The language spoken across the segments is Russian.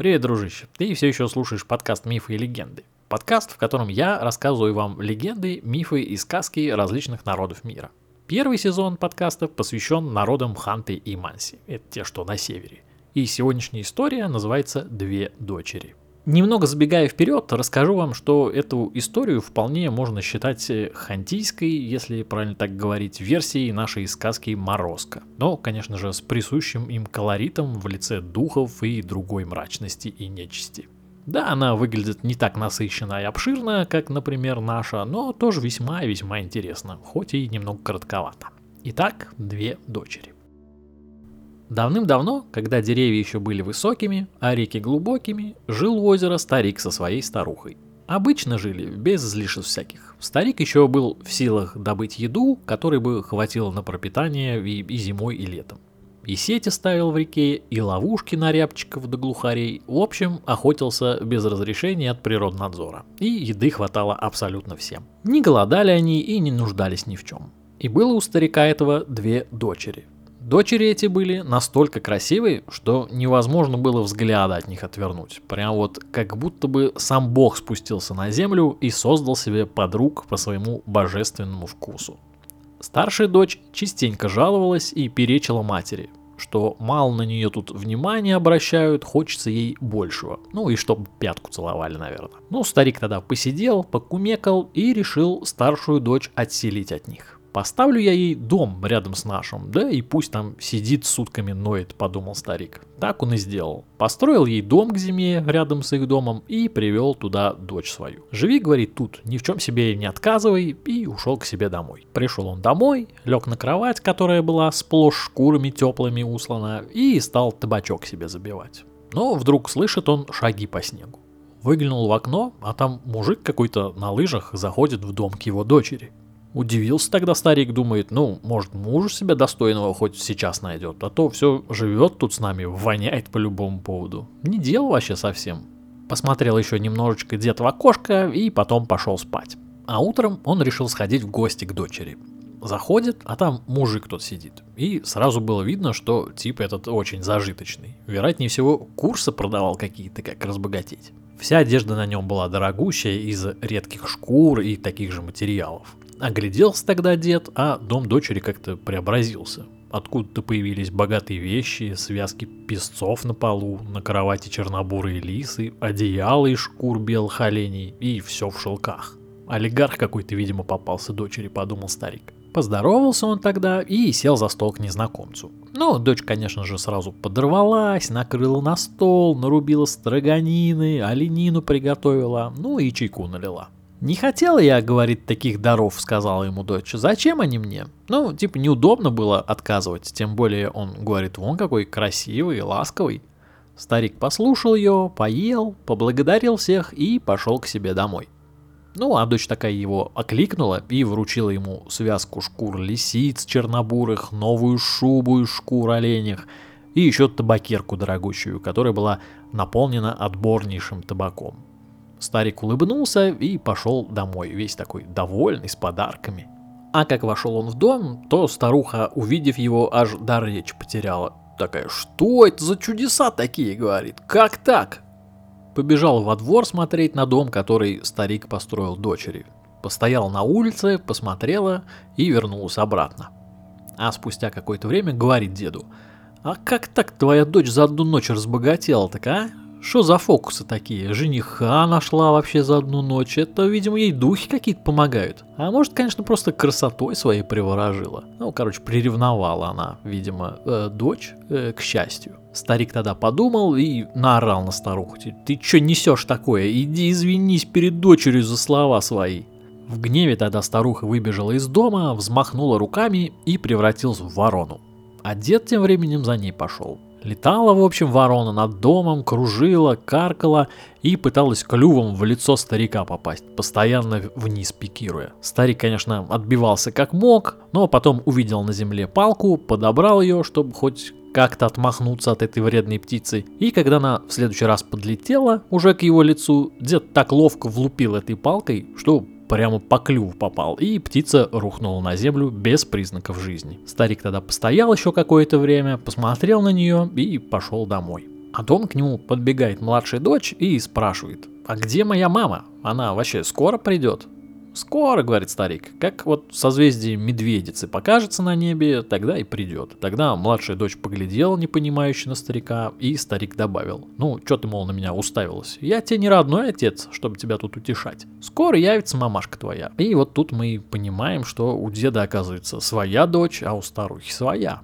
Привет, дружище. Ты все еще слушаешь подкаст «Мифы и легенды». Подкаст, в котором я рассказываю вам легенды, мифы и сказки различных народов мира. Первый сезон подкаста посвящен народам Ханты и Манси. Это те, что на севере. И сегодняшняя история называется «Две дочери». Немного забегая вперед, расскажу вам, что эту историю вполне можно считать э, хантийской, если правильно так говорить, версией нашей сказки «Морозко». Но, конечно же, с присущим им колоритом в лице духов и другой мрачности и нечисти. Да, она выглядит не так насыщенно и обширно, как, например, наша, но тоже весьма и весьма интересно, хоть и немного коротковато. Итак, две дочери. Давным-давно, когда деревья еще были высокими, а реки глубокими, жил у озера старик со своей старухой. Обычно жили, без излишеств всяких. Старик еще был в силах добыть еду, которой бы хватило на пропитание и, и зимой, и летом. И сети ставил в реке, и ловушки на рябчиков до глухарей. В общем, охотился без разрешения от природнадзора. И еды хватало абсолютно всем. Не голодали они и не нуждались ни в чем. И было у старика этого две дочери. Дочери эти были настолько красивые, что невозможно было взгляда от них отвернуть. Прям вот как будто бы сам Бог спустился на землю и создал себе подруг по своему божественному вкусу. Старшая дочь частенько жаловалась и перечила матери, что мало на нее тут внимания обращают, хочется ей большего. Ну и чтобы пятку целовали, наверное. Ну, старик тогда посидел, покумекал и решил старшую дочь отселить от них. Поставлю я ей дом рядом с нашим, да и пусть там сидит сутками ноет, подумал старик. Так он и сделал. Построил ей дом к зиме рядом с их домом и привел туда дочь свою. Живи, говорит, тут, ни в чем себе не отказывай, и ушел к себе домой. Пришел он домой, лег на кровать, которая была сплошь шкурами теплыми услана, и стал табачок себе забивать. Но вдруг слышит он шаги по снегу. Выглянул в окно, а там мужик какой-то на лыжах заходит в дом к его дочери. Удивился тогда старик, думает, ну, может, мужа себя достойного хоть сейчас найдет, а то все живет тут с нами, воняет по любому поводу. Не дело вообще совсем. Посмотрел еще немножечко дед в окошко и потом пошел спать. А утром он решил сходить в гости к дочери. Заходит, а там мужик тот сидит. И сразу было видно, что тип этот очень зажиточный. Вероятнее всего, курсы продавал какие-то, как разбогатеть. Вся одежда на нем была дорогущая из редких шкур и таких же материалов. Огляделся тогда дед, а дом дочери как-то преобразился. Откуда-то появились богатые вещи, связки песцов на полу, на кровати чернобурые лисы, одеяло из шкур белых оленей и все в шелках. Олигарх какой-то, видимо, попался дочери, подумал старик. Поздоровался он тогда и сел за стол к незнакомцу. Ну, дочь, конечно же, сразу подорвалась, накрыла на стол, нарубила строганины, оленину приготовила, ну и чайку налила. «Не хотела я, — говорит, — таких даров, — сказала ему дочь. Зачем они мне? Ну, типа, неудобно было отказывать, тем более он говорит, вон какой красивый ласковый. Старик послушал ее, поел, поблагодарил всех и пошел к себе домой. Ну, а дочь такая его окликнула и вручила ему связку шкур лисиц чернобурых, новую шубу из шкур оленях и еще табакерку дорогущую, которая была наполнена отборнейшим табаком. Старик улыбнулся и пошел домой, весь такой довольный, с подарками. А как вошел он в дом, то старуха, увидев его, аж дар речи потеряла. Такая, что это за чудеса такие, говорит, как так? Побежал во двор смотреть на дом, который старик построил дочери. Постоял на улице, посмотрела и вернулся обратно. А спустя какое-то время говорит деду, а как так твоя дочь за одну ночь разбогатела так, а? Что за фокусы такие? Жениха нашла вообще за одну ночь. Это, видимо, ей духи какие-то помогают. А может, конечно, просто красотой своей приворожила. Ну, короче, приревновала она, видимо, э, дочь э, к счастью. Старик тогда подумал и наорал на старуху. Ты что несешь такое? Иди извинись перед дочерью за слова свои. В гневе тогда старуха выбежала из дома, взмахнула руками и превратилась в ворону. А дед тем временем за ней пошел. Летала, в общем, ворона над домом, кружила, каркала и пыталась клювом в лицо старика попасть, постоянно вниз пикируя. Старик, конечно, отбивался как мог, но потом увидел на земле палку, подобрал ее, чтобы хоть как-то отмахнуться от этой вредной птицы. И когда она в следующий раз подлетела уже к его лицу, дед так ловко влупил этой палкой, что прямо по клюву попал, и птица рухнула на землю без признаков жизни. Старик тогда постоял еще какое-то время, посмотрел на нее и пошел домой. А дом к нему подбегает младшая дочь и спрашивает, а где моя мама? Она вообще скоро придет? Скоро, говорит старик, как вот созвездие медведицы покажется на небе, тогда и придет. Тогда младшая дочь поглядела непонимающе на старика, и старик добавил, ну, что ты, мол, на меня уставилась? Я тебе не родной отец, чтобы тебя тут утешать. Скоро явится мамашка твоя. И вот тут мы понимаем, что у деда оказывается своя дочь, а у старухи своя.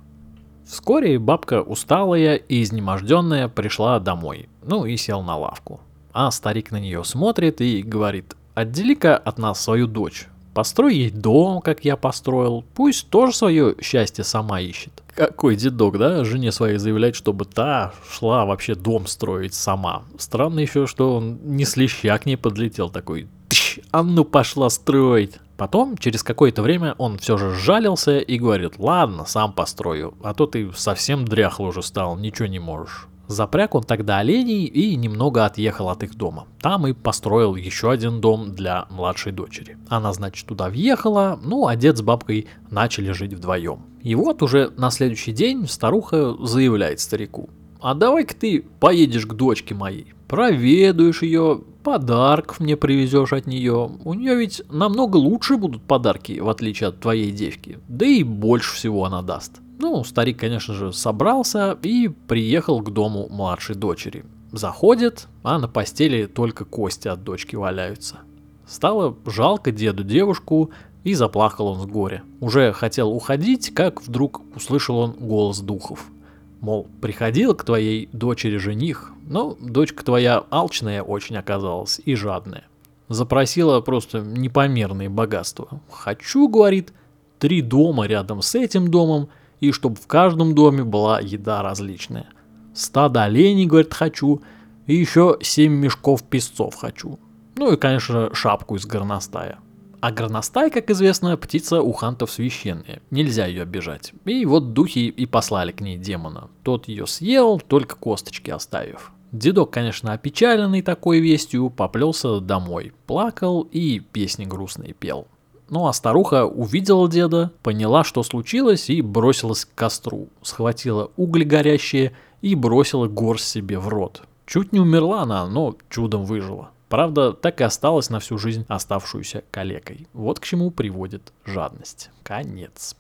Вскоре бабка усталая и изнеможденная пришла домой, ну и сел на лавку. А старик на нее смотрит и говорит, Отдели-ка от нас свою дочь. Построй ей дом, как я построил. Пусть тоже свое счастье сама ищет. Какой дедок, да, жене своей заявлять, чтобы та шла вообще дом строить сама. Странно еще, что он не с леща к ней подлетел такой. Тш, а ну пошла строить. Потом, через какое-то время, он все же жалился и говорит, ладно, сам построю, а то ты совсем дряхлый уже стал, ничего не можешь. Запряг он тогда оленей и немного отъехал от их дома. Там и построил еще один дом для младшей дочери. Она, значит, туда въехала, ну а дед с бабкой начали жить вдвоем. И вот уже на следующий день старуха заявляет старику. А давай-ка ты поедешь к дочке моей, проведуешь ее, подарков мне привезешь от нее. У нее ведь намного лучше будут подарки, в отличие от твоей девки. Да и больше всего она даст. Ну, старик, конечно же, собрался и приехал к дому младшей дочери. Заходит, а на постели только кости от дочки валяются. Стало жалко деду девушку, и заплакал он с горя. Уже хотел уходить, как вдруг услышал он голос духов. Мол, приходил к твоей дочери жених, но дочка твоя алчная очень оказалась и жадная. Запросила просто непомерные богатства. Хочу, говорит, три дома рядом с этим домом – и чтобы в каждом доме была еда различная. Стадо оленей, говорит, хочу, и еще 7 мешков песцов хочу. Ну и, конечно, шапку из горностая. А горностай, как известно, птица у хантов священная, нельзя ее обижать. И вот духи и послали к ней демона. Тот ее съел, только косточки оставив. Дедок, конечно, опечаленный такой вестью, поплелся домой, плакал и песни грустные пел. Ну а старуха увидела деда, поняла, что случилось, и бросилась к костру, схватила угли горящие и бросила горсть себе в рот. Чуть не умерла она, но чудом выжила. Правда, так и осталась на всю жизнь оставшуюся калекой. Вот к чему приводит жадность. Конец.